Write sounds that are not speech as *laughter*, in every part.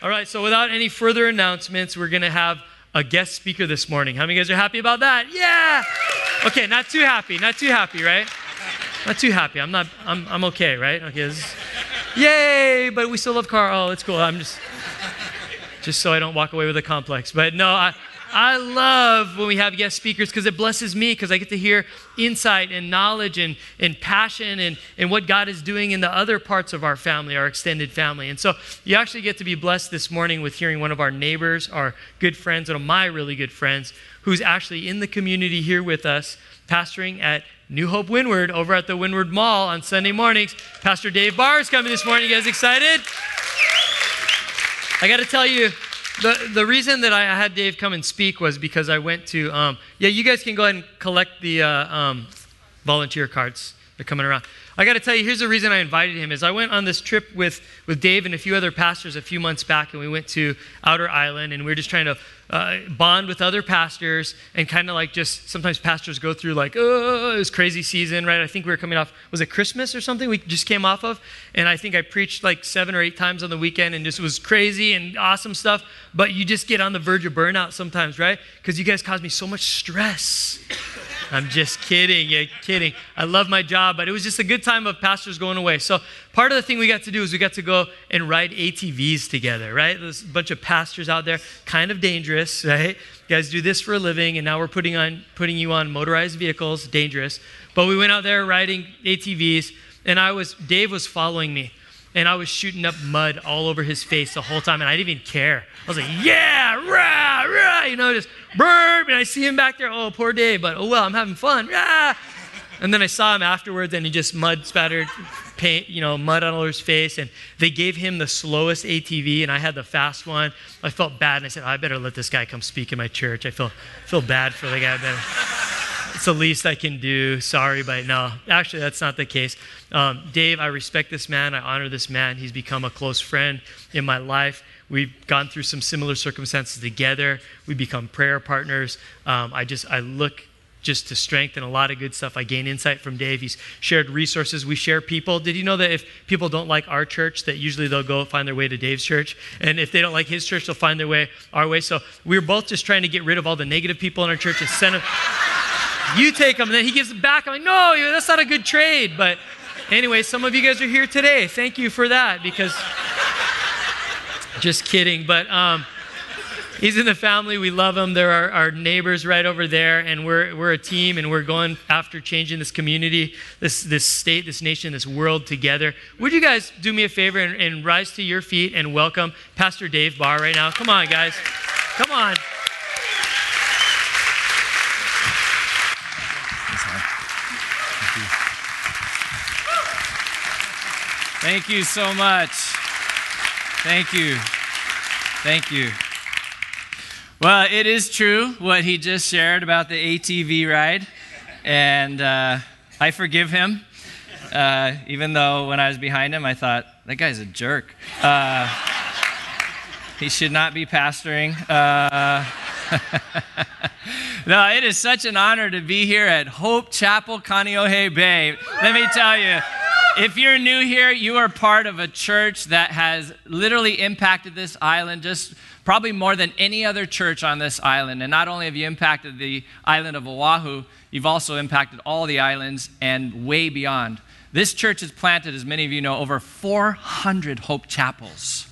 All right, so without any further announcements, we're going to have a guest speaker this morning. How many guys are happy about that? Yeah! Okay, not too happy, not too happy, right? Not too happy. I'm not, I'm, I'm okay, right? Okay, is, yay, but we still love Carl. Oh, it's cool. I'm just, just so I don't walk away with a complex. But no, I, I love when we have guest speakers because it blesses me because I get to hear insight and knowledge and, and passion and, and what God is doing in the other parts of our family, our extended family. And so you actually get to be blessed this morning with hearing one of our neighbors, our good friends, one of my really good friends, who's actually in the community here with us, pastoring at New Hope Windward over at the Windward Mall on Sunday mornings. Pastor Dave Barr is coming this morning. You guys excited? I got to tell you, the, the reason that I had Dave come and speak was because I went to, um, yeah, you guys can go ahead and collect the uh, um, volunteer cards. They're coming around. I got to tell you, here's the reason I invited him is I went on this trip with, with Dave and a few other pastors a few months back, and we went to Outer Island, and we were just trying to uh, bond with other pastors and kind of like just sometimes pastors go through like, oh, was crazy season, right? I think we were coming off, was it Christmas or something we just came off of? And I think I preached like seven or eight times on the weekend and just was crazy and awesome stuff. But you just get on the verge of burnout sometimes, right? Because you guys cause me so much stress. I'm just kidding. Yeah, kidding. I love my job, but it was just a good time of pastors going away. So part of the thing we got to do is we got to go and ride ATVs together, right? There's a bunch of pastors out there, kind of dangerous, *laughs* right? You guys do this for a living, and now we're putting on putting you on motorized vehicles, dangerous. But we went out there riding ATVs, and I was Dave was following me and I was shooting up mud all over his face the whole time, and I didn't even care. I was like, yeah, rah, rah, you know, just burp, and I see him back there, oh, poor Dave, but oh well, I'm having fun, rah. And then I saw him afterwards, and he just mud spattered paint, you know, mud on all over his face, and they gave him the slowest ATV, and I had the fast one. I felt bad, and I said, oh, I better let this guy come speak in my church. I feel, feel bad for the guy. It's the least I can do. Sorry, but no, actually, that's not the case. Um, Dave, I respect this man. I honor this man. He's become a close friend in my life. We've gone through some similar circumstances together. We become prayer partners. Um, I just, I look just to strengthen a lot of good stuff. I gain insight from Dave. He's shared resources. We share people. Did you know that if people don't like our church, that usually they'll go find their way to Dave's church? And if they don't like his church, they'll find their way our way. So we're both just trying to get rid of all the negative people in our church and send them. You take them, and then he gives it back. I'm like, no, that's not a good trade. But anyway, some of you guys are here today. Thank you for that because just kidding. But um, he's in the family. We love him. They're our, our, neighbors right over there, and we're, we're a team, and we're going after changing this community, this, this state, this nation, this world together. Would you guys do me a favor and, and rise to your feet and welcome Pastor Dave Barr right now? Come on, guys. Come on. Thank you so much. Thank you. Thank you. Well, it is true what he just shared about the ATV ride, and uh, I forgive him. Uh, even though when I was behind him, I thought, that guy's a jerk. Uh, he should not be pastoring. Uh, *laughs* no, it is such an honor to be here at Hope Chapel, Kaneohe Bay. Let me tell you, if you're new here, you are part of a church that has literally impacted this island just probably more than any other church on this island. And not only have you impacted the island of Oahu, you've also impacted all the islands and way beyond. This church has planted, as many of you know, over 400 Hope Chapels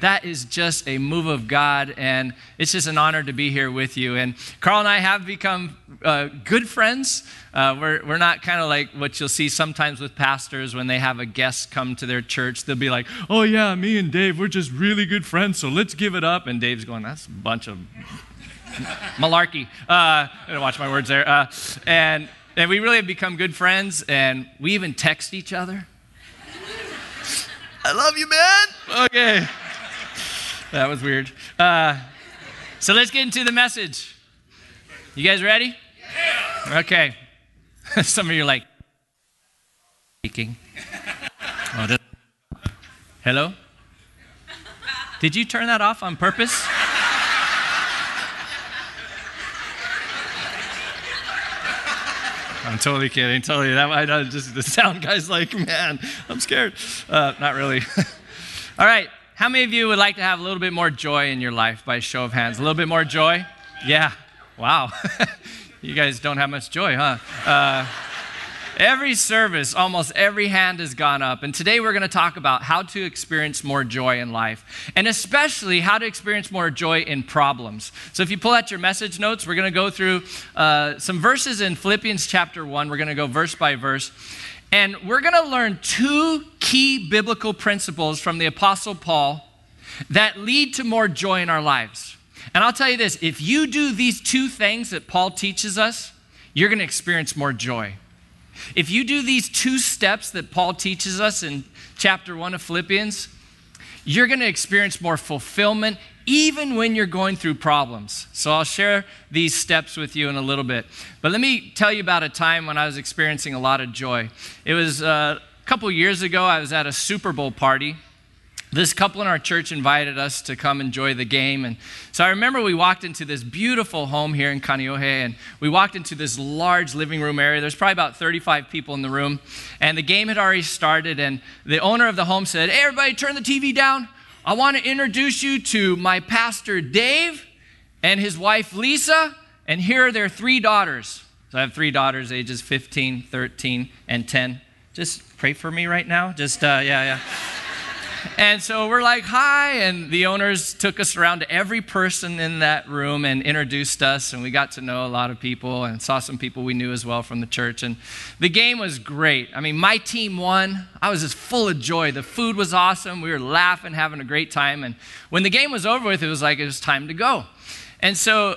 that is just a move of God, and it's just an honor to be here with you. And Carl and I have become uh, good friends. Uh, we're, we're not kind of like what you'll see sometimes with pastors when they have a guest come to their church. They'll be like, oh, yeah, me and Dave, we're just really good friends, so let's give it up. And Dave's going, that's a bunch of *laughs* malarkey. Uh, watch my words there. Uh, and, and we really have become good friends, and we even text each other. I love you, man. Okay. That was weird. Uh, so let's get into the message. You guys ready? Yeah. Okay. *laughs* Some of you are like, speaking. Oh, Hello? Did you turn that off on purpose? I'm totally kidding. Totally. That I just the sound guy's like, man, I'm scared. Uh, not really. *laughs* All right. How many of you would like to have a little bit more joy in your life by show of hands? A little bit more joy? Yeah. Wow. *laughs* you guys don't have much joy, huh? Uh, every service, almost every hand has gone up. And today we're going to talk about how to experience more joy in life, and especially how to experience more joy in problems. So if you pull out your message notes, we're going to go through uh, some verses in Philippians chapter 1. We're going to go verse by verse. And we're going to learn two key biblical principles from the Apostle Paul that lead to more joy in our lives. And I'll tell you this if you do these two things that Paul teaches us, you're going to experience more joy. If you do these two steps that Paul teaches us in chapter 1 of Philippians, you're going to experience more fulfillment even when you're going through problems. So I'll share these steps with you in a little bit. But let me tell you about a time when I was experiencing a lot of joy. It was uh, a couple years ago, I was at a Super Bowl party. This couple in our church invited us to come enjoy the game. And so I remember we walked into this beautiful home here in Kaneohe, and we walked into this large living room area. There's probably about 35 people in the room. And the game had already started, and the owner of the home said, Hey, everybody, turn the TV down. I want to introduce you to my pastor, Dave, and his wife, Lisa, and here are their three daughters. So I have three daughters, ages 15, 13, and 10. Just pray for me right now. Just, uh, yeah, yeah. And so we're like, hi. And the owners took us around to every person in that room and introduced us. And we got to know a lot of people and saw some people we knew as well from the church. And the game was great. I mean, my team won. I was just full of joy. The food was awesome. We were laughing, having a great time. And when the game was over with, it was like it was time to go. And so,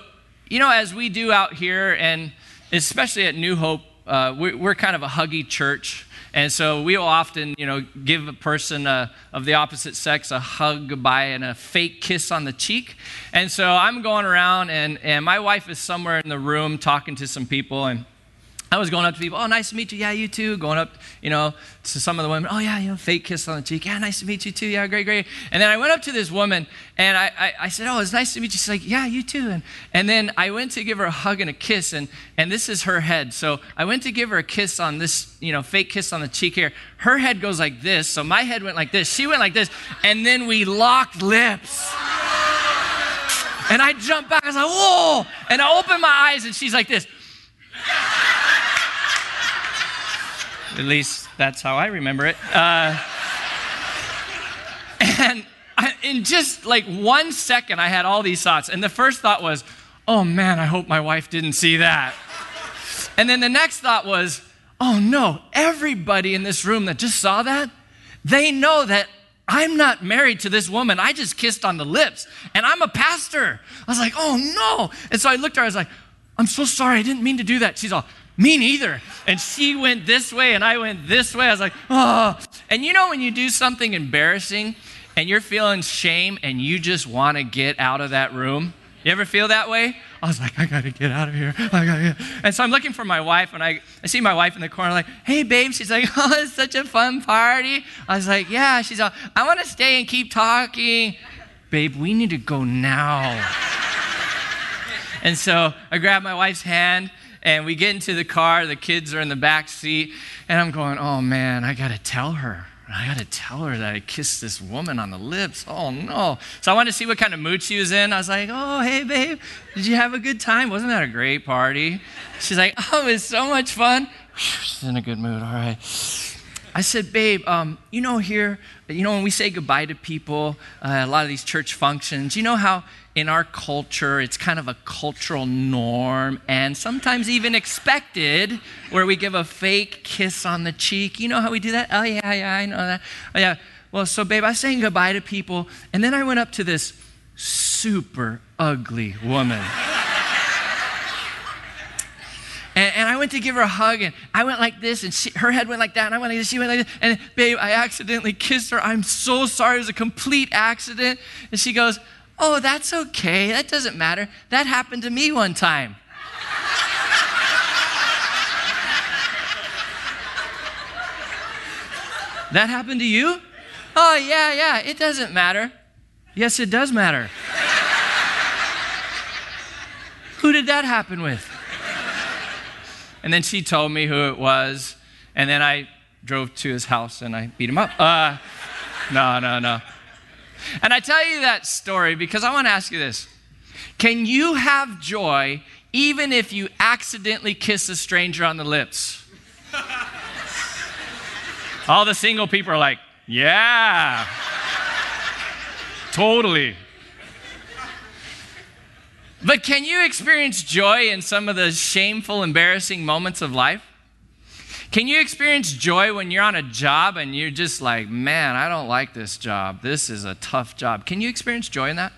you know, as we do out here, and especially at New Hope, uh, we're, we're kind of a huggy church. And so we will often, you know, give a person uh, of the opposite sex a hug goodbye and a fake kiss on the cheek. And so I'm going around, and, and my wife is somewhere in the room talking to some people, and I was going up to people, oh, nice to meet you. Yeah, you too. Going up, you know, to some of the women, oh, yeah, you know, fake kiss on the cheek. Yeah, nice to meet you too. Yeah, great, great. And then I went up to this woman and I, I, I said, oh, it's nice to meet you. She's like, yeah, you too. And, and then I went to give her a hug and a kiss, and, and this is her head. So I went to give her a kiss on this, you know, fake kiss on the cheek here. Her head goes like this. So my head went like this. She went like this. And then we locked lips. And I jumped back. I was like, whoa. And I opened my eyes, and she's like this. At least that's how I remember it. Uh, *laughs* and I, in just like one second, I had all these thoughts. And the first thought was, oh man, I hope my wife didn't see that. And then the next thought was, oh no, everybody in this room that just saw that, they know that I'm not married to this woman. I just kissed on the lips, and I'm a pastor. I was like, oh no. And so I looked at her, I was like, I'm so sorry, I didn't mean to do that. She's all, me neither. And she went this way and I went this way. I was like, oh. And you know when you do something embarrassing and you're feeling shame and you just want to get out of that room? You ever feel that way? I was like, I gotta get out of here. I gotta. And so I'm looking for my wife, and I, I see my wife in the corner, like, hey, babe. She's like, *laughs* oh, it's such a fun party. I was like, yeah. She's all, I wanna stay and keep talking. Babe, we need to go now. And so I grab my wife's hand, and we get into the car, the kids are in the back seat, and I'm going, oh man, I gotta tell her. I gotta tell her that I kissed this woman on the lips. Oh no. So I wanted to see what kind of mood she was in. I was like, oh, hey, babe, did you have a good time? Wasn't that a great party? She's like, oh, it was so much fun. She's in a good mood, all right. I said, babe, um, you know, here, you know, when we say goodbye to people, uh, a lot of these church functions, you know how in our culture, it's kind of a cultural norm and sometimes even expected where we give a fake kiss on the cheek. You know how we do that? Oh, yeah, yeah, I know that. Oh, yeah. Well, so, babe, I was saying goodbye to people, and then I went up to this super ugly woman. *laughs* And, and, I went to give her a hug, and I went like this, and she, her head went like that, and I went like this, she went like this. And babe, I accidentally kissed her. I'm so sorry. It was a complete accident. And she goes, Oh, that's okay. That doesn't matter. That happened to me one time. that happened to you? Oh, yeah, yeah. It doesn't matter. Yes, it does matter. who did that happen with? And then she told me who it was. And then I drove to his house and I beat him up. Uh, no, no, no. And I tell you that story because I want to ask you this Can you have joy even if you accidentally kiss a stranger on the lips? *laughs* All the single people are like, Yeah, totally. But can you experience joy in some of the shameful, embarrassing moments of life? Can you experience joy when you're on a job and you're just like, man, I don't like this job. This is a tough job. Can you experience joy in that?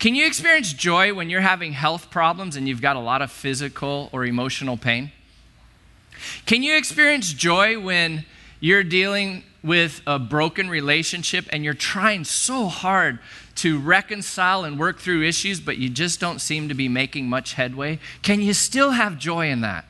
Can you experience joy when you're having health problems and you've got a lot of physical or emotional pain? Can you experience joy when you're dealing with a broken relationship and you're trying so hard to reconcile and work through issues, but you just don't seem to be making much headway? Can you still have joy in that?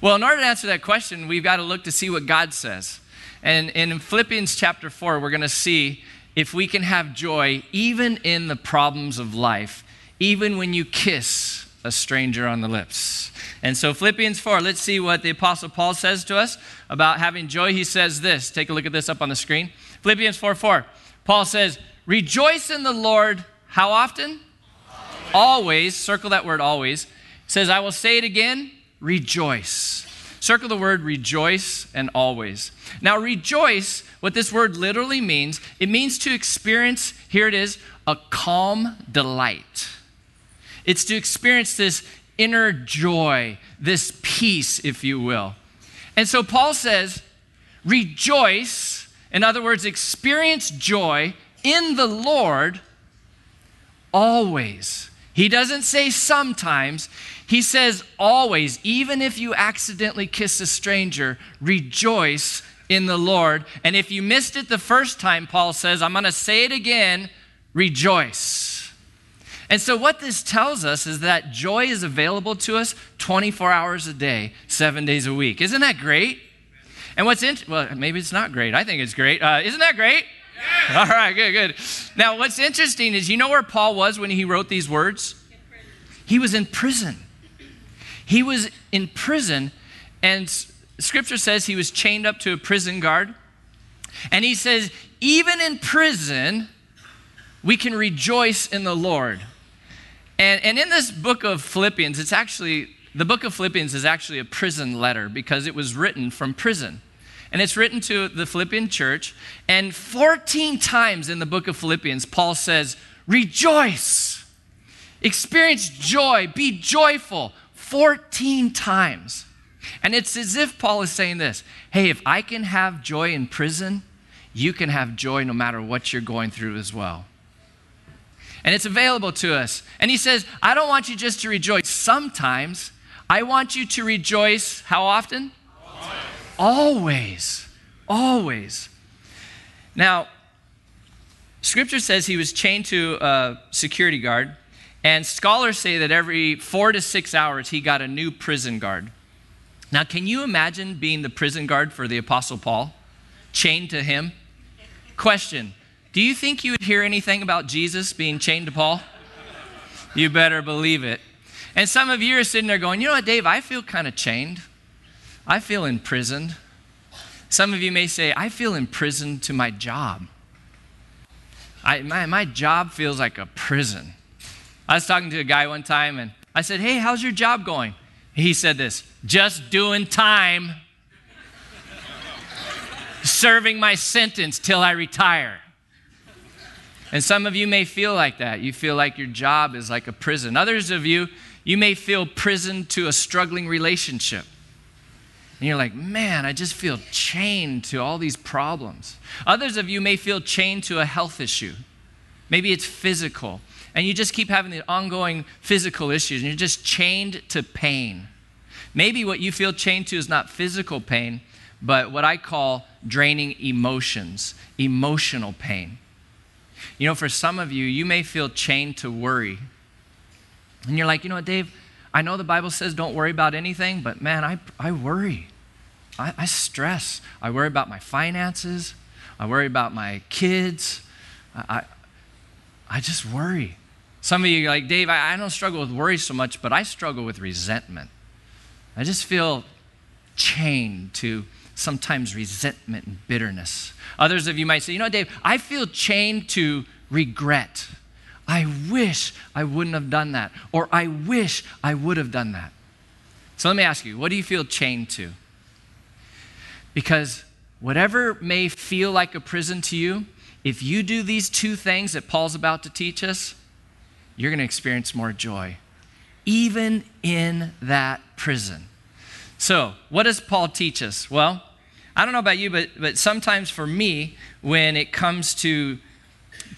Well, in order to answer that question, we've got to look to see what God says. And, in Philippians chapter 4, we're going to see if we can have joy even in the problems of life, even when you kiss a stranger on the lips. And so, Philippians 4, let's see what the Apostle Paul says to us about having joy. He says this. Take a look at this up on the screen. Philippians 4 4. Paul says, Rejoice in the Lord. How often? Always. always. Circle that word always. says, I will say it again rejoice. Circle the word rejoice and always. Now, rejoice, what this word literally means, it means to experience, here it is, a calm delight. It's to experience this inner joy, this peace, if you will. And so Paul says, rejoice, in other words, experience joy in the Lord always. He doesn't say sometimes, he says always, even if you accidentally kiss a stranger, rejoice in the Lord. And if you missed it the first time, Paul says, I'm going to say it again rejoice. And so, what this tells us is that joy is available to us 24 hours a day, seven days a week. Isn't that great? And what's in, well, maybe it's not great. I think it's great. Uh, isn't that great? Yes. All right, good, good. Now, what's interesting is you know where Paul was when he wrote these words? He was in prison. He was in prison, and scripture says he was chained up to a prison guard. And he says, even in prison, we can rejoice in the Lord. And, and in this book of Philippians, it's actually, the book of Philippians is actually a prison letter because it was written from prison and it's written to the Philippian church. And 14 times in the book of Philippians, Paul says, Rejoice, experience joy, be joyful. 14 times. And it's as if Paul is saying this Hey, if I can have joy in prison, you can have joy no matter what you're going through as well. And it's available to us. And he says, I don't want you just to rejoice sometimes. I want you to rejoice how often? Always. Always. Now, scripture says he was chained to a security guard, and scholars say that every four to six hours he got a new prison guard. Now, can you imagine being the prison guard for the Apostle Paul, chained to him? Question Do you think you would hear anything about Jesus being chained to Paul? You better believe it. And some of you are sitting there going, You know what, Dave? I feel kind of chained. I feel imprisoned. Some of you may say, I feel imprisoned to my job. I, my, my job feels like a prison. I was talking to a guy one time and I said, Hey, how's your job going? He said this just doing time, serving my sentence till I retire. And some of you may feel like that. You feel like your job is like a prison. Others of you, you may feel prison to a struggling relationship. And you're like, man, I just feel chained to all these problems. Others of you may feel chained to a health issue. Maybe it's physical. And you just keep having the ongoing physical issues, and you're just chained to pain. Maybe what you feel chained to is not physical pain, but what I call draining emotions, emotional pain. You know, for some of you, you may feel chained to worry. And you're like, you know what, Dave? I know the Bible says don't worry about anything, but man, I, I worry. I, I stress. I worry about my finances. I worry about my kids. I, I, just worry. Some of you are like, Dave, I, I don't struggle with worry so much, but I struggle with resentment. I just feel chained to sometimes resentment and bitterness. Others of you might say, you know, Dave, I feel chained to regret. I wish I wouldn't have done that, or I wish I would have done that. So let me ask you, what do you feel chained to? Because whatever may feel like a prison to you, if you do these two things that Paul's about to teach us, you're going to experience more joy, even in that prison. So, what does Paul teach us? Well, I don't know about you, but, but sometimes for me, when it comes to,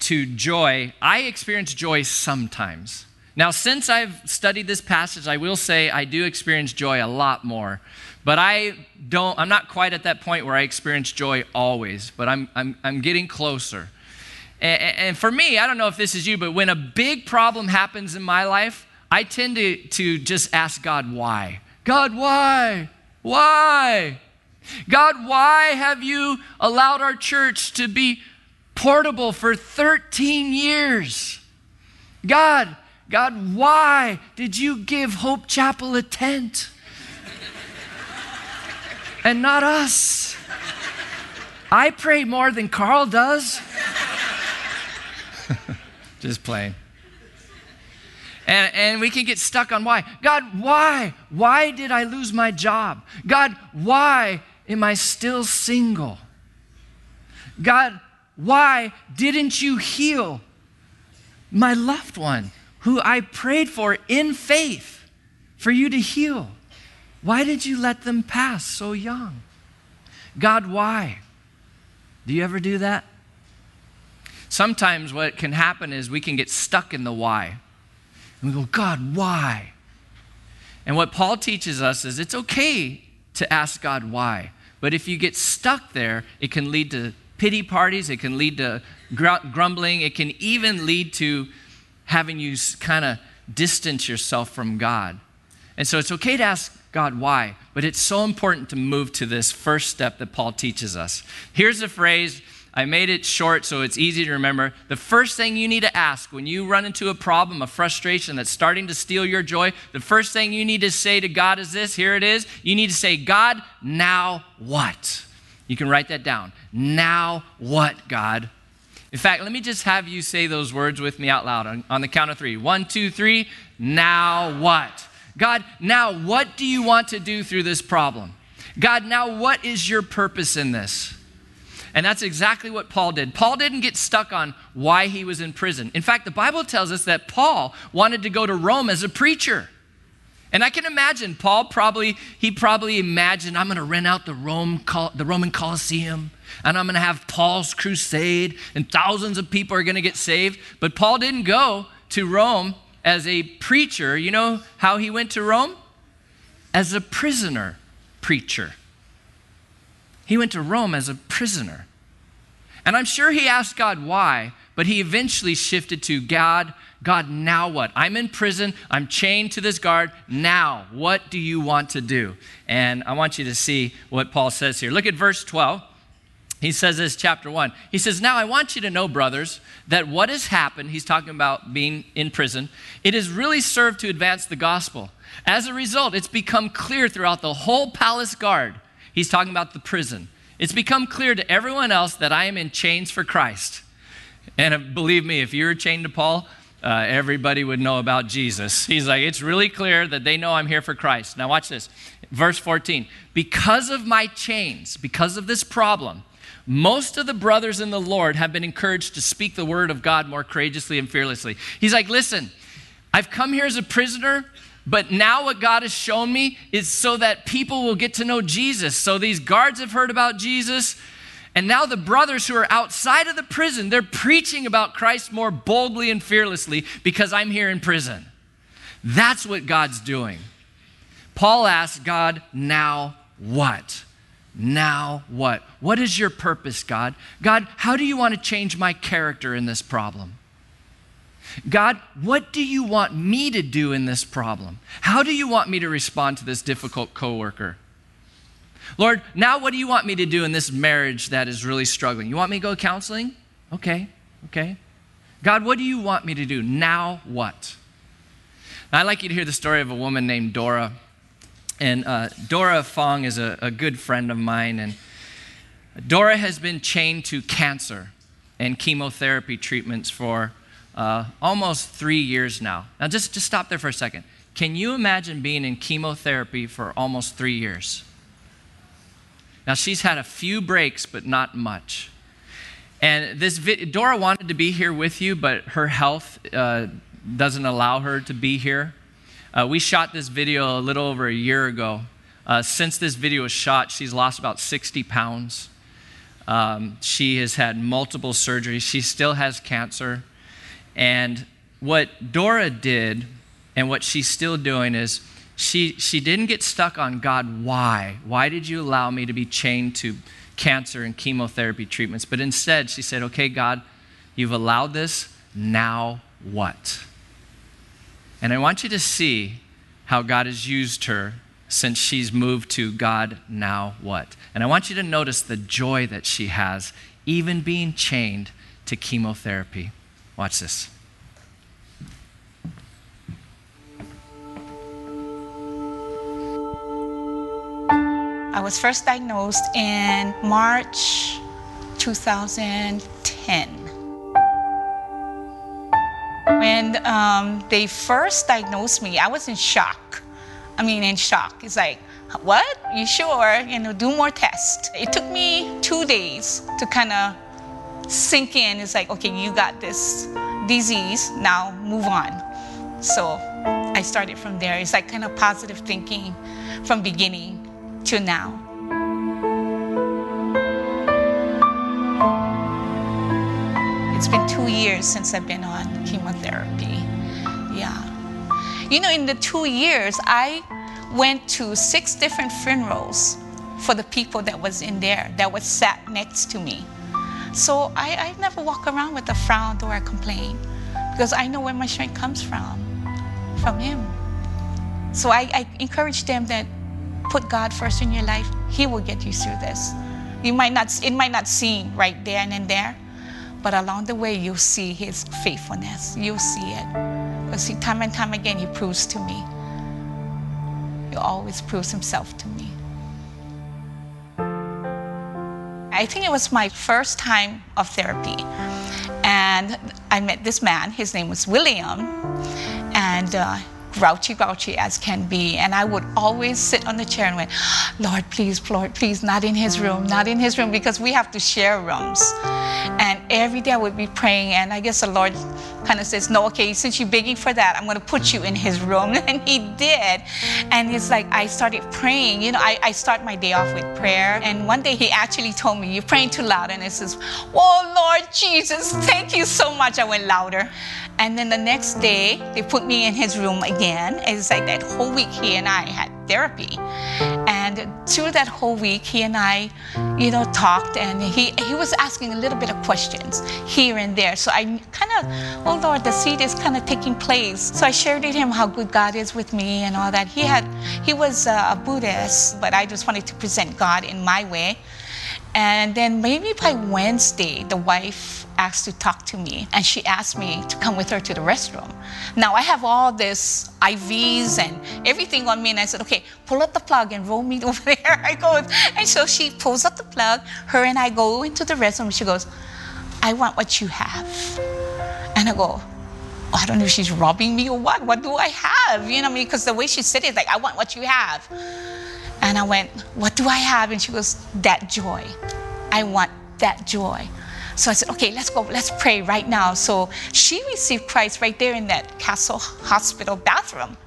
to joy, I experience joy sometimes. Now, since I've studied this passage, I will say I do experience joy a lot more. But I don't, I'm not quite at that point where I experience joy always, but I'm, I'm, I'm getting closer. And, and for me, I don't know if this is you, but when a big problem happens in my life, I tend to, to just ask God why. God, why? Why? God, why have you allowed our church to be portable for 13 years? God, God, why did you give Hope Chapel a tent? And not us. I pray more than Carl does. *laughs* Just playing. And, and we can get stuck on why. God, why? Why did I lose my job? God, why am I still single? God, why didn't you heal my loved one who I prayed for in faith for you to heal? Why did you let them pass so young? God, why? Do you ever do that? Sometimes what can happen is we can get stuck in the why. And we go, God, why? And what Paul teaches us is it's okay to ask God why. But if you get stuck there, it can lead to pity parties, it can lead to grumbling, it can even lead to having you kind of distance yourself from God. And so it's okay to ask God, why? But it's so important to move to this first step that Paul teaches us. Here's a phrase. I made it short so it's easy to remember. The first thing you need to ask when you run into a problem, a frustration that's starting to steal your joy, the first thing you need to say to God is this here it is. You need to say, God, now what? You can write that down. Now what, God? In fact, let me just have you say those words with me out loud on, on the count of three. One, two, three. Now what? God, now what do you want to do through this problem? God, now what is your purpose in this? And that's exactly what Paul did. Paul didn't get stuck on why he was in prison. In fact, the Bible tells us that Paul wanted to go to Rome as a preacher. And I can imagine Paul probably, he probably imagined, I'm going to rent out the, Rome, the Roman Colosseum and I'm going to have Paul's crusade and thousands of people are going to get saved. But Paul didn't go to Rome as a preacher. You know how he went to Rome? As a prisoner preacher. He went to Rome as a prisoner. And I'm sure he asked God why, but he eventually shifted to God, God, now what? I'm in prison. I'm chained to this guard. Now, what do you want to do? And I want you to see what Paul says here. Look at verse 12. He says this, chapter 1. He says, Now I want you to know, brothers, that what has happened, he's talking about being in prison, it has really served to advance the gospel. As a result, it's become clear throughout the whole palace guard. He's talking about the prison. It's become clear to everyone else that I am in chains for Christ. And believe me, if you were chained to Paul, uh, everybody would know about Jesus. He's like, it's really clear that they know I'm here for Christ. Now, watch this. Verse 14. Because of my chains, because of this problem, most of the brothers in the Lord have been encouraged to speak the word of God more courageously and fearlessly. He's like, listen, I've come here as a prisoner, but now what God has shown me is so that people will get to know Jesus. So these guards have heard about Jesus. And now the brothers who are outside of the prison, they're preaching about Christ more boldly and fearlessly because I'm here in prison. That's what God's doing. Paul asks God, now what? Now what? What is your purpose, God? God, how do you want to change my character in this problem? God, what do you want me to do in this problem? How do you want me to respond to this difficult coworker? Lord, now what do you want me to do in this marriage that is really struggling? You want me to go counseling? Okay, okay. God, what do you want me to do? Now what? I'd like you to hear the story of a woman named Dora And uh, Dora Fong is a, a good friend of mine. And Dora has been chained to cancer and chemotherapy treatments for uh, almost three years now. Now, just, just stop there for a second. Can you imagine being in chemotherapy for almost three years? Now, she's had a few breaks, but not much. And this vi- Dora wanted to be here with you, but her health uh, doesn't allow her to be here. Uh, we shot this video a little over a year ago. Uh, since this video was shot, she's lost about 60 pounds. Um, she has had multiple surgeries. She still has cancer. And what Dora did, and what she's still doing, is she, she didn't get stuck on God, why? Why did you allow me to be chained to cancer and chemotherapy treatments? But instead, she said, okay, God, you've allowed this, now what? And I want you to see how God has used her since she's moved to God, now what? And I want you to notice the joy that she has, even being chained to chemotherapy. Watch this. I was first diagnosed in March 2010. When um, they first diagnosed me, I was in shock. I mean, in shock. It's like, what? You sure? You know, do more tests. It took me two days to kind of sink in. It's like, okay, you got this disease, now move on. So I started from there. It's like kind of positive thinking from beginning to now. It's been two years since I've been on chemotherapy. Yeah. You know, in the two years, I went to six different funerals for the people that was in there, that was sat next to me. So I, I never walk around with a frown or a complaint because I know where my strength comes from, from Him. So I, I encourage them that put God first in your life, He will get you through this. You might not, it might not seem right there and then there, but along the way you'll see His faithfulness. You'll see it. Because see, time and time again He proves to me. He always proves Himself to me. I think it was my first time of therapy. And I met this man, his name was William, and uh, grouchy, grouchy as can be. And I would always sit on the chair and went, Lord, please, Lord, please, not in his room, not in his room, because we have to share rooms. And every day I would be praying, and I guess the Lord kind of says, No, okay, since you're begging for that, I'm going to put you in his room. *laughs* And he did. And it's like I started praying. You know, I, I start my day off with prayer. And one day he actually told me, You're praying too loud. And it says, Oh, Lord Jesus, thank you so much. I went louder. And then the next day, they put me in his room again. It's like that whole week he and I had therapy. And through that whole week, he and I, you know, talked and he, he was asking a little bit of questions here and there. So I kind of, oh Lord, the seed is kind of taking place. So I shared with him how good God is with me and all that. He had, he was a Buddhist, but I just wanted to present God in my way. And then maybe by Wednesday, the wife asked to talk to me and she asked me to come with her to the restroom. Now I have all this IVs and everything on me, and I said, okay, pull up the plug and roll me *laughs* over there. I go, and so she pulls up the plug. Her and I go into the restroom. She goes, I want what you have. And I go, oh, I don't know if she's robbing me or what. What do I have? You know, I mean, because the way she said it, like, I want what you have. And I went, What do I have? And she goes, That joy. I want that joy. So I said, Okay, let's go, let's pray right now. So she received Christ right there in that Castle Hospital bathroom.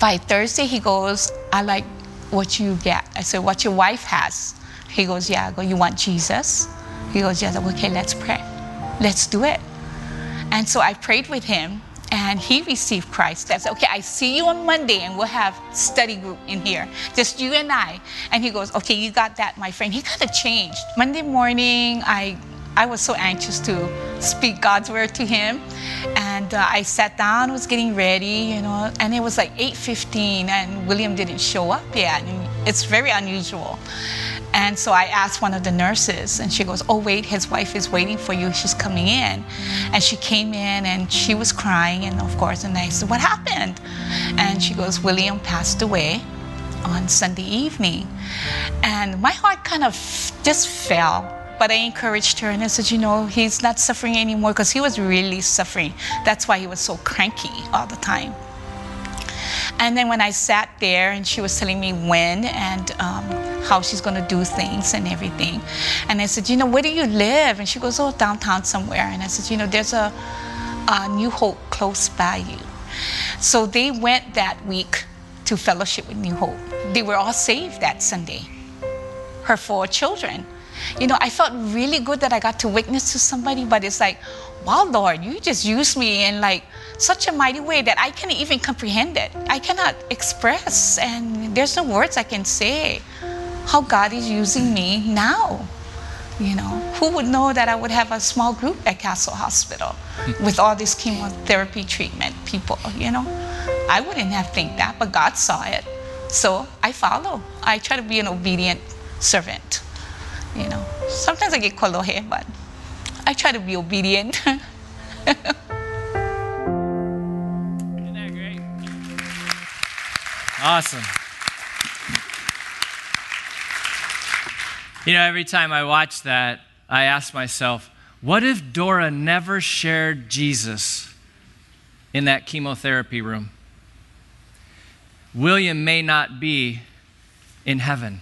By Thursday, he goes, I like what you get. I said, What your wife has. He goes, Yeah. I go, You want Jesus? He goes, yeah. I go, Okay, let's pray. Let's do it. And so I prayed with him and he received Christ. I said, okay, I see you on Monday and we'll have study group in here. Just you and I. And he goes, okay, you got that, my friend. He kind of changed. Monday morning, I I was so anxious to speak God's word to him. And uh, I sat down, was getting ready, you know, and it was like 8.15 and William didn't show up yet. And it's very unusual. And so I asked one of the nurses, and she goes, Oh, wait, his wife is waiting for you. She's coming in. And she came in and she was crying, and of course, and I said, What happened? And she goes, William passed away. on Sunday evening. And my heart kind of just fell. But I encouraged her and I said, you know, he's not suffering anymore because he was really suffering. That's why he was so cranky all the time. And then when I sat there and she was telling me when and um, how she's going to do things and everything. And I said, you know, where do you live? And she goes, oh, downtown somewhere. And I said, you know, there's a, a New Hope close by you. So they went that week to fellowship with New Hope. They were all saved that Sunday. Her four children. You know, I felt really good that I got to witness to somebody, but it's like, wow, Lord, you just used me in like such a mighty way that I can't even comprehend it. I cannot express, and there's no words I can say how God is using me now. You know, who would know that I would have a small group at Castle Hospital hmm. with all this chemotherapy treatment people, you know? I wouldn't have think that, but God saw it. So I follow. I try to be an obedient servant. You know, sometimes I get kolohe, but I try to be obedient. *laughs* Awesome. You know, every time I watch that, I ask myself, what if Dora never shared Jesus in that chemotherapy room? William may not be in heaven.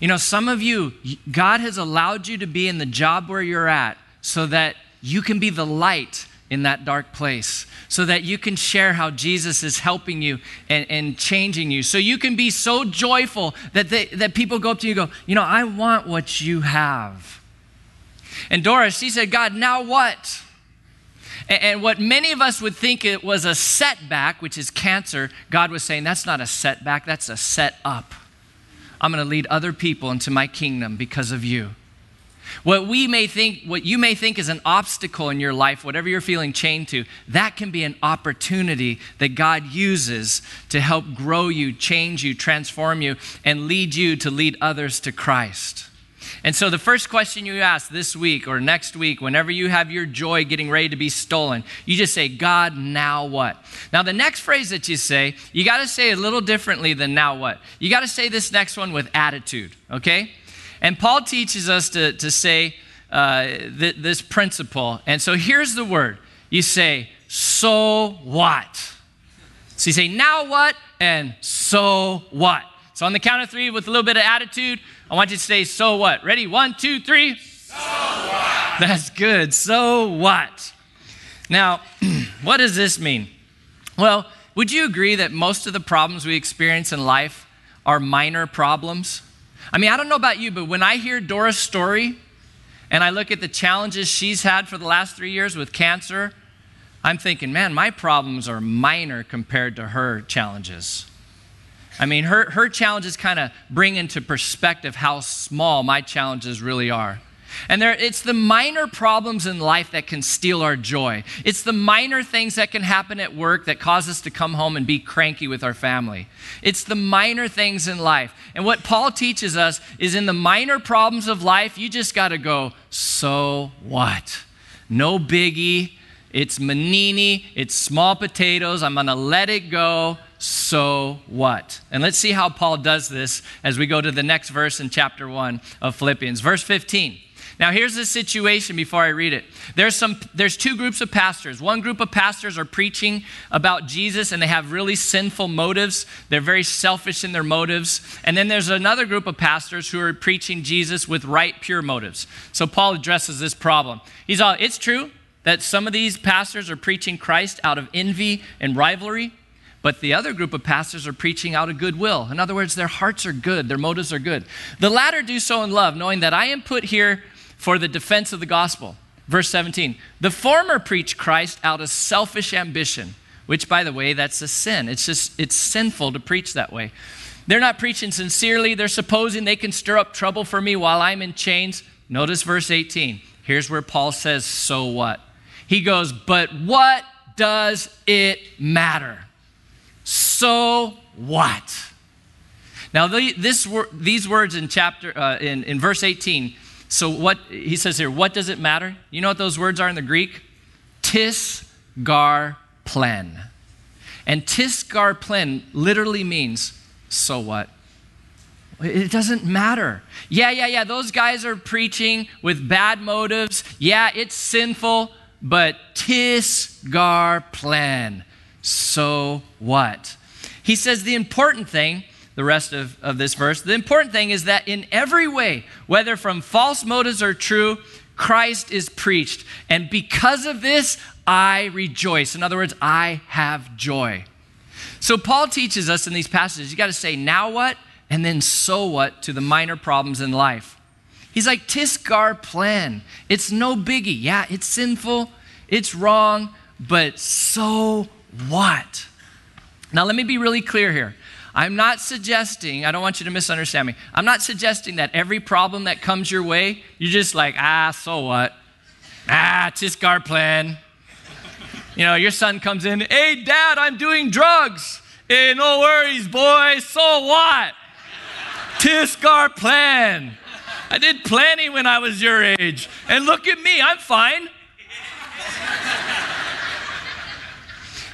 You know, some of you, God has allowed you to be in the job where you're at so that you can be the light in that dark place so that you can share how Jesus is helping you and, and changing you. So you can be so joyful that, they, that people go up to you and go, You know, I want what you have. And Doris, she said, God, now what? And, and what many of us would think it was a setback, which is cancer, God was saying, That's not a setback, that's a set up. I'm going to lead other people into my kingdom because of you. What we may think, what you may think is an obstacle in your life, whatever you're feeling chained to, that can be an opportunity that God uses to help grow you, change you, transform you, and lead you to lead others to Christ. And so, the first question you ask this week or next week, whenever you have your joy getting ready to be stolen, you just say, God, now what? Now, the next phrase that you say, you got to say a little differently than now what. You got to say this next one with attitude, okay? And Paul teaches us to, to say uh, th- this principle. And so here's the word you say, so what? So you say, now what? And so what? So on the count of three, with a little bit of attitude, I want you to say, so what? Ready? One, two, three. So what? That's good. So what? Now, *clears throat* what does this mean? Well, would you agree that most of the problems we experience in life are minor problems? I mean, I don't know about you, but when I hear Dora's story and I look at the challenges she's had for the last three years with cancer, I'm thinking, man, my problems are minor compared to her challenges. I mean, her, her challenges kind of bring into perspective how small my challenges really are. And there, it's the minor problems in life that can steal our joy. It's the minor things that can happen at work that cause us to come home and be cranky with our family. It's the minor things in life. And what Paul teaches us is in the minor problems of life, you just got to go, so what? No biggie. It's manini. It's small potatoes. I'm going to let it go. So what? And let's see how Paul does this as we go to the next verse in chapter 1 of Philippians. Verse 15. Now here's the situation before I read it. There's some there's two groups of pastors. One group of pastors are preaching about Jesus and they have really sinful motives. They're very selfish in their motives. And then there's another group of pastors who are preaching Jesus with right pure motives. So Paul addresses this problem. He's all it's true that some of these pastors are preaching Christ out of envy and rivalry. But the other group of pastors are preaching out of goodwill. In other words, their hearts are good, their motives are good. The latter do so in love, knowing that I am put here for the defense of the gospel. Verse 17 The former preach Christ out of selfish ambition, which, by the way, that's a sin. It's just, it's sinful to preach that way. They're not preaching sincerely. They're supposing they can stir up trouble for me while I'm in chains. Notice verse 18. Here's where Paul says, So what? He goes, But what does it matter? So what? Now, the, this, these words in chapter, uh, in, in verse 18, so, what he says here, what does it matter? You know what those words are in the Greek? Tis gar plen. And tis gar plen literally means so what? It doesn't matter. Yeah, yeah, yeah, those guys are preaching with bad motives. Yeah, it's sinful, but tis gar plen. So what? He says the important thing, the rest of, of this verse, the important thing is that in every way, whether from false motives or true, Christ is preached. And because of this, I rejoice. In other words, I have joy. So Paul teaches us in these passages, you got to say, now what? And then so what to the minor problems in life. He's like, Tis gar plen. It's no biggie. Yeah, it's sinful, it's wrong, but so what? Now, let me be really clear here. I'm not suggesting, I don't want you to misunderstand me. I'm not suggesting that every problem that comes your way, you're just like, ah, so what? Ah, Tis gar plen. You know, your son comes in, hey, dad, I'm doing drugs. Hey, no worries, boy. So what? Tis gar plen. I did plenty when I was your age. And look at me, I'm fine.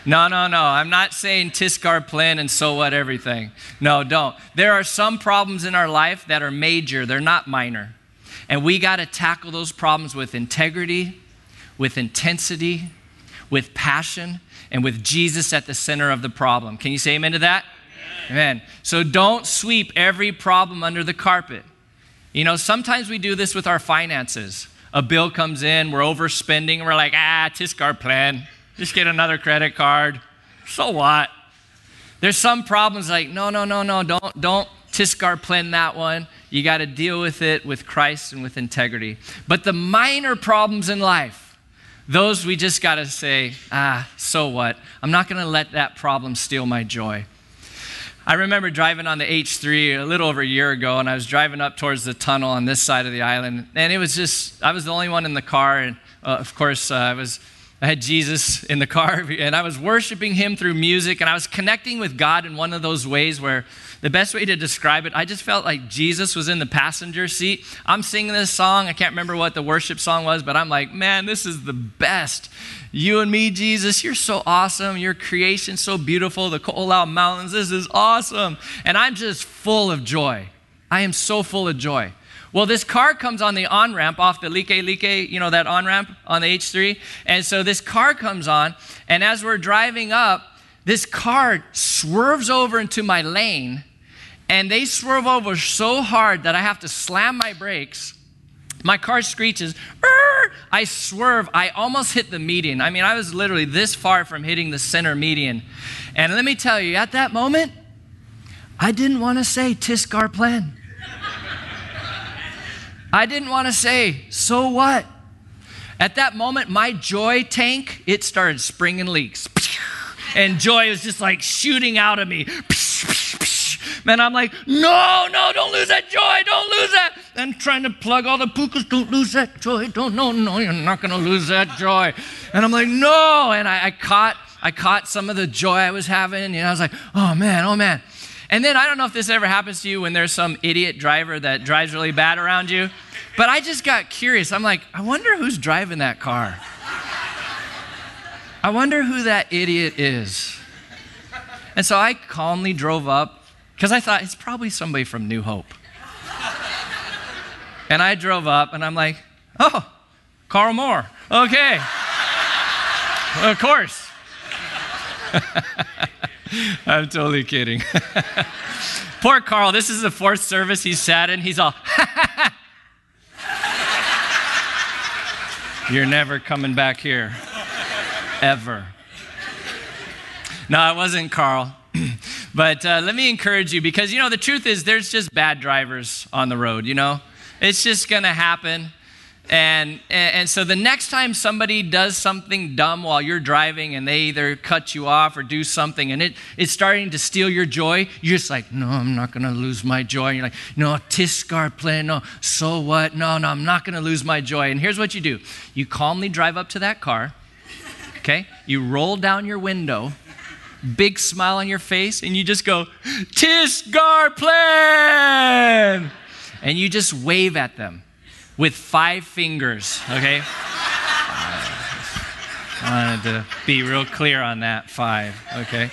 No, no, no. I'm not saying Tis gar plen and so what everything. No, don't. There are some problems in our life that are major, they're not minor. And we got to tackle those problems with integrity, with intensity, with passion and with Jesus at the center of the problem. Can you say amen to that? Amen. amen. So don't sweep every problem under the carpet. You know, sometimes we do this with our finances. A bill comes in, we're overspending, and we're like, ah, Tis gar plen. Just get another credit card. So what? There's some problems like, no, no, no, no, don't, don't Tis gar plen that one. You got to deal with it with Christ and with integrity. But the minor problems in life, those we just got to say, ah, so what? I'm not going to let that problem steal my joy. I remember driving on the H3 a little over a year ago, and I was driving up towards the tunnel on this side of the island, and it was just, I was the only one in the car, and uh, of course, uh, I was. I had Jesus in the car and I was worshiping him through music and I was connecting with God in one of those ways where the best way to describe it, I just felt like Jesus was in the passenger seat. I'm singing this song. I can't remember what the worship song was, but I'm like, man, this is the best. You and me, Jesus, you're so awesome. Your creation so beautiful. The Ko'olau Mountains, this is awesome. And I'm just full of joy. I am so full of joy. Well, this car comes on the on ramp off the Likelike, you know, that on ramp on the H3. And so this car comes on, and as we're driving up, this car swerves over into my lane and they swerve over so hard that I have to slam my brakes. My car screeches. I swerve. I almost hit the median. I mean, I was literally this far from hitting the center median. And let me tell you, at that moment, I didn't want to say Tis gar plen. I didn't want to say, so what? At that moment, my joy tank, it started springing leaks. *laughs* And joy was just like shooting out of me. *laughs* Man, I'm like, no, no, don't lose that joy, don't lose that. And trying to plug all the pukas, don't lose that joy, don't, no, no, you're not gonna lose that joy. And I'm like, no. And I, I caught, I caught some of the joy I was having, and I was like, oh man, oh man. And then I don't know if this ever happens to you when there's some idiot driver that drives really bad around you, but I just got curious. I'm like, I wonder who's driving that car. I wonder who that idiot is. And so I calmly drove up because I thought it's probably somebody from New Hope. and I drove up and I'm like, oh, Carl Moore. Okay. of course. *laughs* *laughs* I'm totally kidding. *laughs* Poor Carl, this is the fourth service he's sat in. He's all, *laughs* You're never coming back here. Ever. No, it wasn't Carl. *clears throat* But uh, let me encourage you because, you know, the truth is there's just bad drivers on the road, you know? It's just to happen. And, and so the next time somebody does something dumb while you're driving and they either cut you off or do something and it, it's starting to steal your joy, you're just like, no, I'm not going to lose my joy. And you're like, no, Tis gar plen, no, so what? No, no, I'm not going to lose my joy. And here's what you do you calmly drive up to that car, okay? You roll down your window big smile on your face, and you just go, Tisgar plan! And you just wave at them with five fingers, okay? I wanted to be real clear on that five, okay?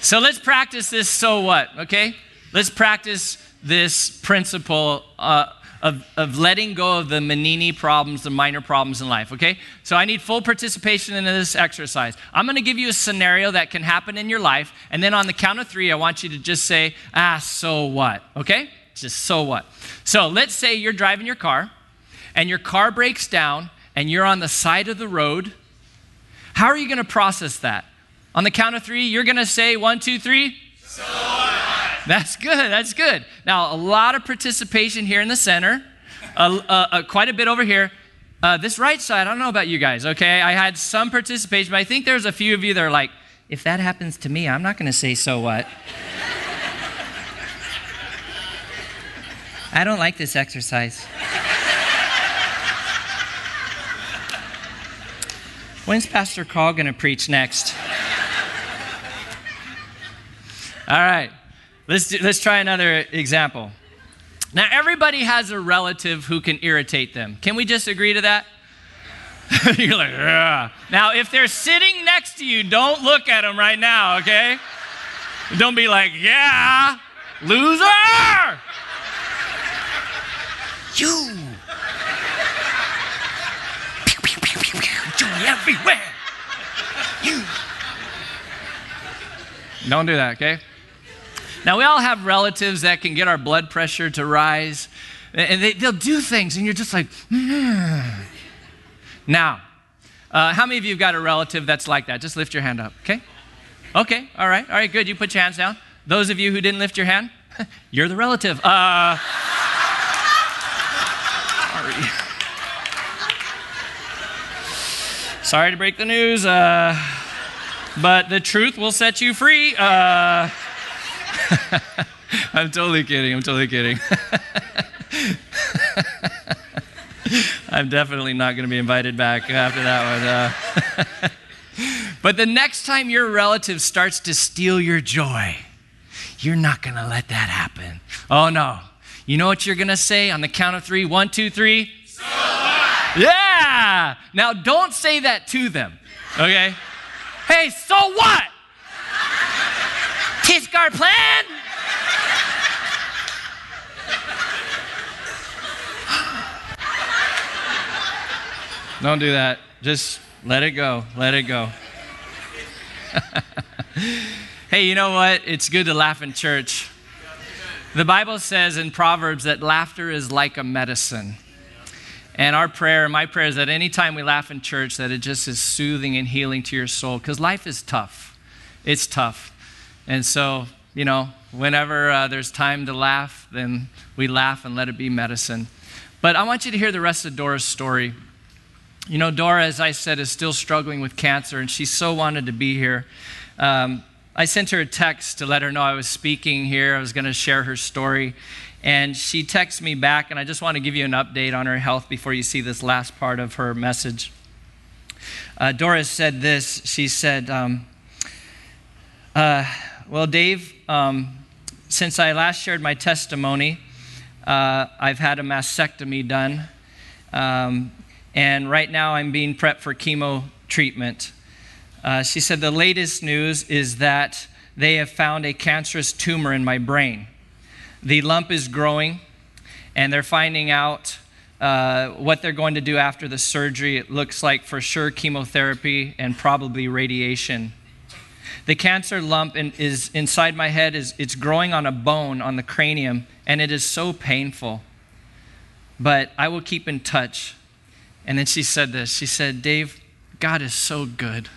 So let's practice this so what, okay? Let's practice this principle uh, of, of letting go of the Menini problems, the minor problems in life, okay? So I need full participation in this exercise. I'm gonna give you a scenario that can happen in your life, and then on the count of three, I want you to just say, ah, so what, okay? Just so what. So let's say you're driving your car, and your car breaks down, and you're on the side of the road. How are you gonna process that? On the count of three, you're gonna say one, two, three. So what? *laughs* That's good. That's good. Now, a lot of participation here in the center, uh, uh, quite a bit over here. Uh, this right side, I don't know about you guys, okay? I had some participation, but I think there's a few of you that are like, if that happens to me, I'm not going to say so what. *laughs* I don't like this exercise. When's Pastor Carl going to preach next? *laughs* All right. Let's, do, let's try another example. Now, everybody has a relative who can irritate them. Can we just agree to that? *laughs* You're like, yeah. Now, if they're sitting next to you, don't look at them right now, okay? Don't be like, yeah, loser! You! Joy everywhere! You! Don't do that, okay? Now, we all have relatives that can get our blood pressure to rise, and they, will do things, and you're just like, mm. Now, uh, how many of you have got a relative that's like that? Just lift your hand up, okay? Okay, all right, all right, good. You put your hands down. Those of you who didn't lift your hand, *laughs* you're the relative. Uh, sorry. Sorry to break the news, uh, but the truth will set you free. Uh, *laughs* I'm totally kidding. I'm totally kidding. *laughs* I'm definitely not going to be invited back after that one. Uh, *laughs* but the next time your relative starts to steal your joy, you're not going to let that happen. Oh, no. You know what you're going to say on the count of three? One, two, three. So what? Yeah. Now, don't say that to them, okay? Hey, so what? Tis gar plen? *gasps* Don't do that. Just let it go. Let it go. *laughs* hey, you know what? It's good to laugh in church. The Bible says in Proverbs that laughter is like a medicine. And our prayer, my prayer is that anytime we laugh in church, that it just is soothing and healing to your soul because life is tough. It's tough. And so, you know, whenever uh, there's time to laugh, then we laugh and let it be medicine. But I want you to hear the rest of Dora's story. You know, Dora, as I said, is still struggling with cancer, and she so wanted to be here. Um, I sent her a text to let her know I was speaking here. I was going to share her story. And she texted me back, and I just want to give you an update on her health before you see this last part of her message. Uh, said this. She said, um, uh, well, Dave, um, since I last shared my testimony, uh, I've had a mastectomy done. Um, and right now I'm being prepped for chemo treatment. Uh, she said the latest news is that they have found a cancerous tumor in my brain. The lump is growing, and they're finding out uh, what they're going to do after the surgery. It looks like for sure chemotherapy and probably radiation. The cancer lump in, is inside my head is it's growing on a bone on the cranium and it is so painful. But I will keep in touch. And then she said this. She said, "Dave, God is so good.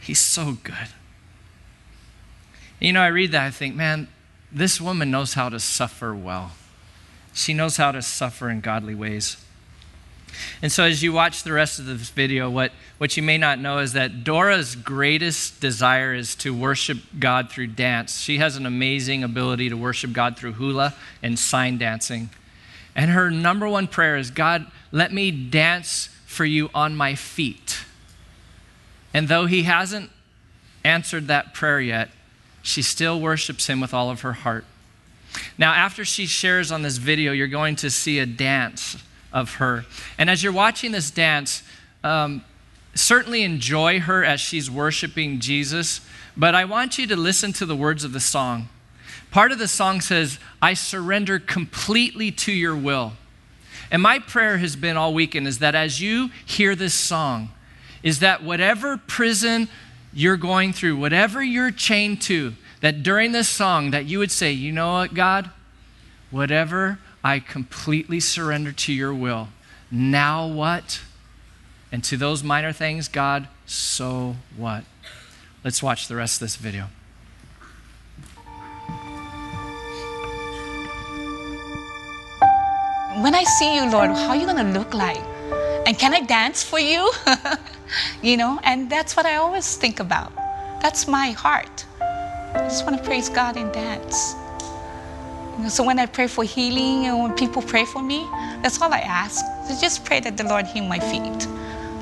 He's so good." You know, I read that I think, man, this woman knows how to suffer well. She knows how to suffer in godly ways. And so, as you watch the rest of this video, what, what you may not know is that Dora's greatest desire is to worship God through dance. She has an amazing ability to worship God through hula and sign dancing. And her number one prayer is God, let me dance for you on my feet. And though he hasn't answered that prayer yet, she still worships him with all of her heart. Now, after she shares on this video, you're going to see a dance of her. And as you're watching this dance, um, certainly enjoy her as she's worshiping Jesus, but I want you to listen to the words of the song. Part of the song says, I surrender completely to your will. And my prayer has been all weekend is that as you hear this song, is that whatever prison you're going through, whatever you're chained to, that during this song that you would say, you know what, God? Whatever I completely surrender to your will. Now what? And to those minor things, God, so what? Let's watch the rest of this video. When I see you, Lord, how are you going to look like? And can I dance for you? *laughs* you know, and that's what I always think about. That's my heart. I just want to praise God and dance. So when I pray for healing and when people pray for me, that's all I ask. So just pray that the Lord heal my feet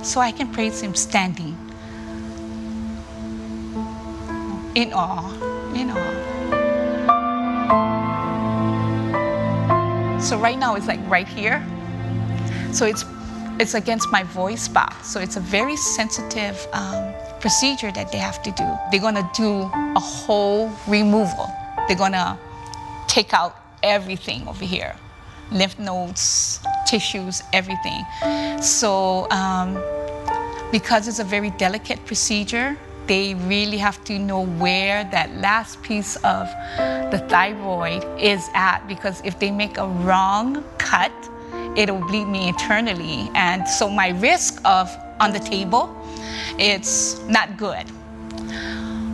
so I can praise Him standing. In awe, in awe. So right now it's like right here. So it's it's against my voice box. So it's a very sensitive um, procedure that they have to do. They're gonna do a whole removal. They're gonna take out everything over here lymph nodes, tissues, everything. So, um, because it's a very delicate procedure, they really have to know where that last piece of the thyroid is at because if they make a wrong cut, it'll bleed me internally. And so my risk of on the table, it's not good.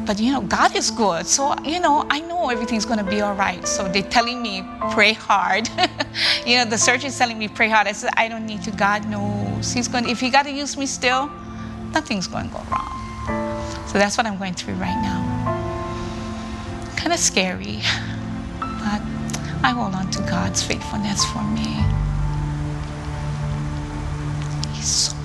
But you know, God is good. So, you know, I know everything's going to be all right. So they're telling me, pray hard. *laughs* you know, the surgeon's telling me, pray hard. I said, I don't need to. God knows. He's going, to, if He got to use me still, nothing's going to go wrong. So that's what I'm going through right now. Kind of scary, *laughs* but I hold on to God's faithfulness for me. He's so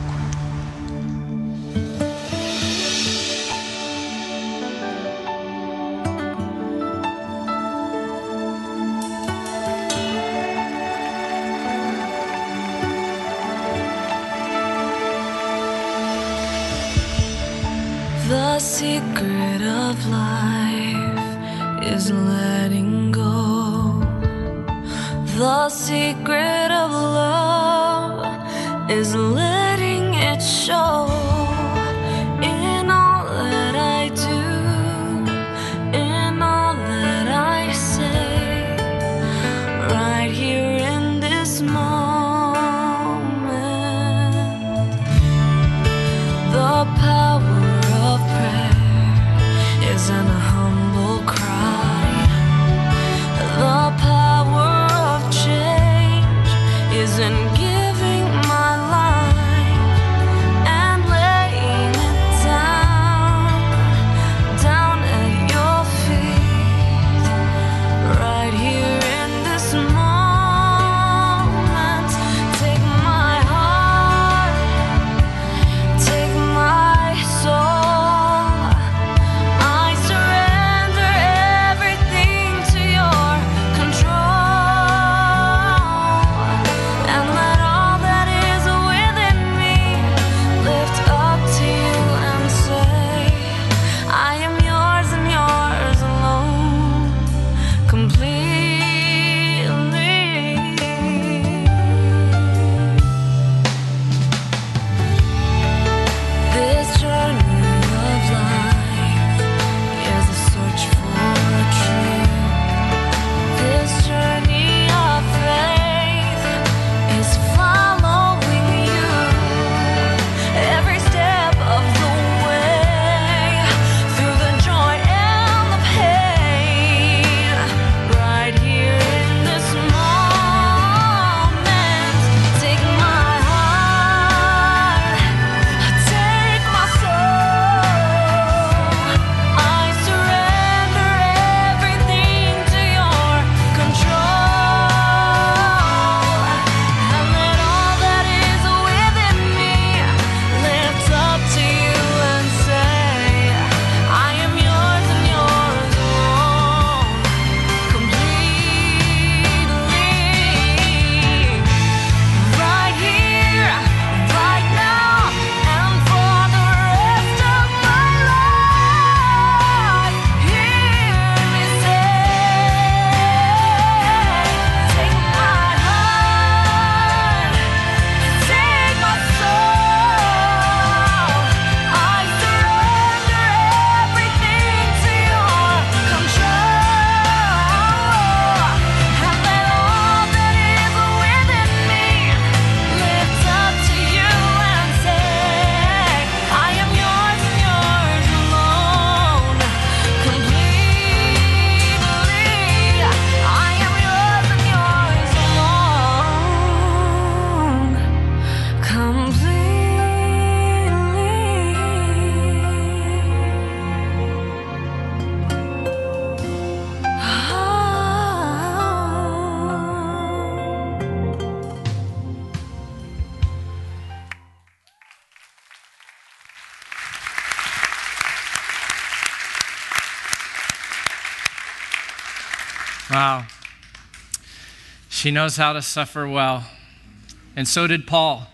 secret of life is letting go. The secret She knows how to suffer well. And so did Paul.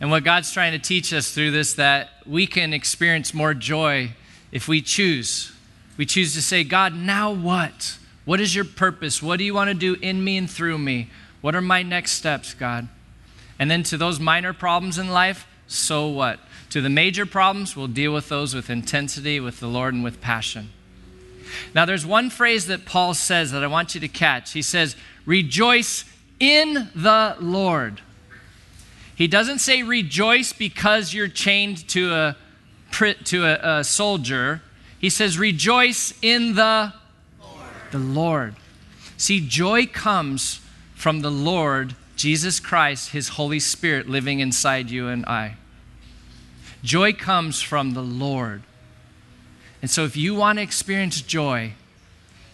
And what God's trying to teach us through this that we can experience more joy if we choose. We choose to say, God, now what? What is your purpose? What do you want to do in me and through me? What are my next steps, God? And then to those minor problems in life, so what? To the major problems, we'll deal with those with intensity, with the Lord, and with passion. Now, there's one phrase that Paul says that I want you to catch. He says, Rejoice in the Lord. He doesn't say rejoice because you're chained to a, to a, a soldier. He says rejoice in the Lord. the Lord. See, joy comes from the Lord Jesus Christ, His Holy Spirit living inside you and I. Joy comes from the Lord. And so if you want to experience joy,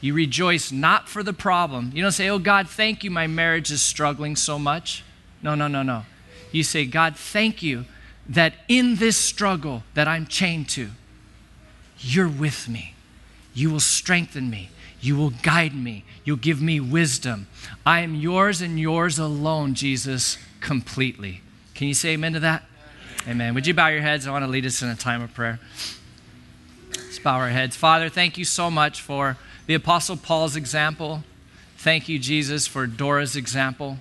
you rejoice not for the problem. You don't say, Oh God, thank you, my marriage is struggling so much. No, no, no, no. You say, God, thank you that in this struggle that I'm chained to, you're with me. You will strengthen me. You will guide me. You'll give me wisdom. I am yours and yours alone, Jesus, completely. Can you say amen to that? Amen. Would you bow your heads? I want to lead us in a time of prayer. Let's bow our heads. Father, thank you so much for the Apostle Paul's example. Thank you, Jesus, for Dora's example.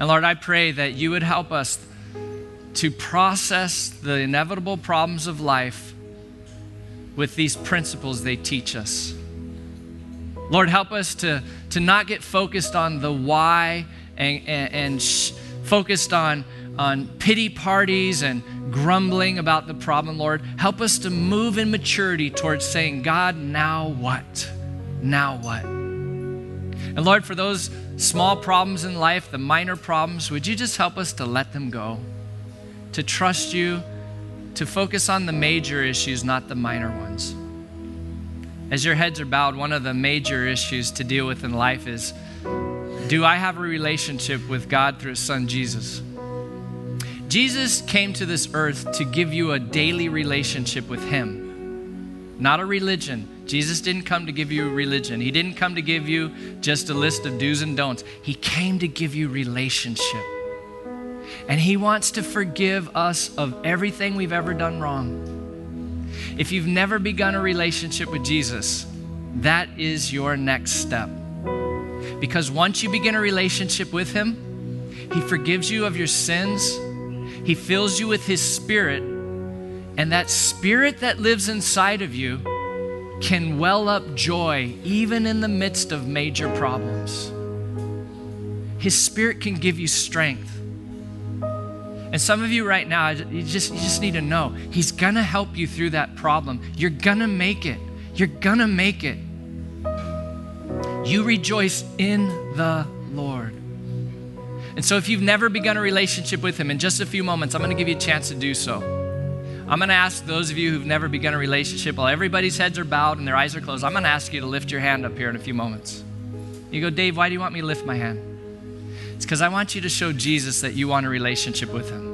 And Lord, I pray that you would help us to process the inevitable problems of life with these principles they teach us. Lord, help us to, to not get focused on the why and, and, and sh- focused on, on pity parties and grumbling about the problem, Lord. Help us to move in maturity towards saying, God, now what? Now what? And Lord, for those small problems in life, the minor problems, would you just help us to let them go? To trust you, to focus on the major issues, not the minor ones. As your heads are bowed, one of the major issues to deal with in life is do I have a relationship with God through His Son Jesus? Jesus came to this earth to give you a daily relationship with Him, not a religion. Jesus didn't come to give you a religion. He didn't come to give you just a list of do's and don'ts. He came to give you relationship. And He wants to forgive us of everything we've ever done wrong. If you've never begun a relationship with Jesus, that is your next step. Because once you begin a relationship with Him, He forgives you of your sins he fills you with His Spirit, and that Spirit that lives inside of you can well up joy even in the midst of major problems. His Spirit can give you strength. And some of you right now, you just, you just need to know He's gonna help you through that problem. You're gonna make it. You're gonna make it. You rejoice in the Lord. And so, if you've never begun a relationship with Him, in just a few moments, I'm going to give you a chance to do so. I'm going to ask those of you who've never begun a relationship, while everybody's heads are bowed and their eyes are closed, I'm going to ask you to lift your hand up here in a few moments. You go, Dave, why do you want me to lift my hand? It's because I want you to show Jesus that you want a relationship with Him.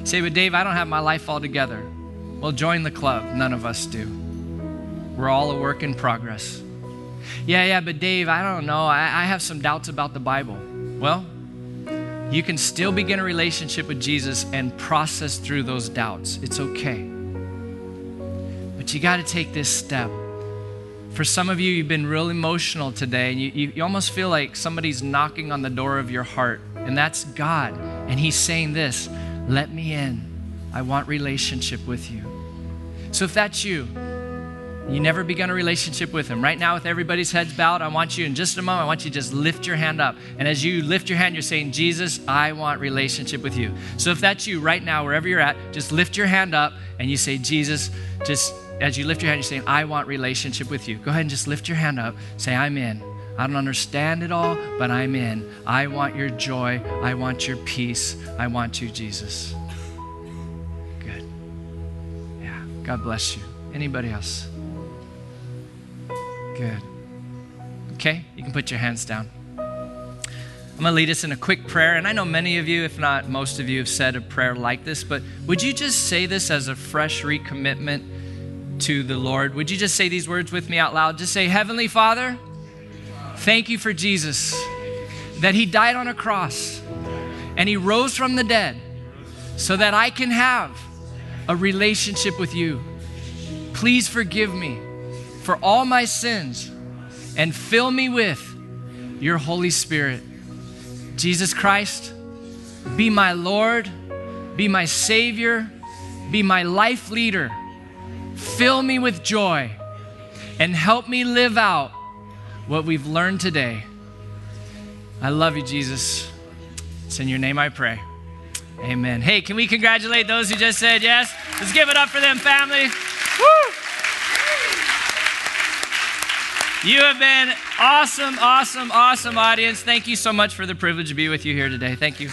You say, but Dave, I don't have my life all together. Well, join the club. None of us do. We're all a work in progress. Yeah, yeah, but Dave, I don't know. I, I have some doubts about the Bible. Well, you can still begin a relationship with Jesus and process through those doubts. It's okay. But you got to take this step. For some of you, you've been real emotional today, and you, you, you, almost feel like somebody's knocking on the door of your heart, and that's God. And He's saying this Let me in. I want relationship with you. So if that's you, you never begun a relationship with him. Right now, with everybody's heads bowed, I want you in just a moment, I want you to just lift your hand up. And as you lift your hand, you're saying, Jesus, I want relationship with you. So if that's you right now, wherever you're at, just lift your hand up and you say, Jesus, just as you lift your hand, you're saying, I want relationship with you. Go ahead and just lift your hand up. Say, I'm in. I don't understand it all, but I'm in. I want your joy. I want your peace. I want you, Jesus. Good. Yeah. God bless you. Anybody else? Good. Okay, you can put your hands down. I'm going to lead us in a quick prayer. And I know many of you, if not most of you, have said a prayer like this, but would you just say this as a fresh recommitment to the Lord, would you just say these words with me out loud? Just say, Heavenly Father, thank you for Jesus, that He died on a cross and He rose from the dead so that I can have a relationship with you. Please forgive me for all my sins and fill me with your Holy Spirit. Jesus Christ, be my Lord, be my Savior, be my life leader. Fill me with joy and help me live out what we've learned today. I love you, Jesus. It's in your name I pray. Amen. Hey, can we congratulate those who just said yes? Let's give it up for them, family. Woo! You have been awesome, awesome, awesome audience. Thank you so much for the privilege to be with you here today. Thank you.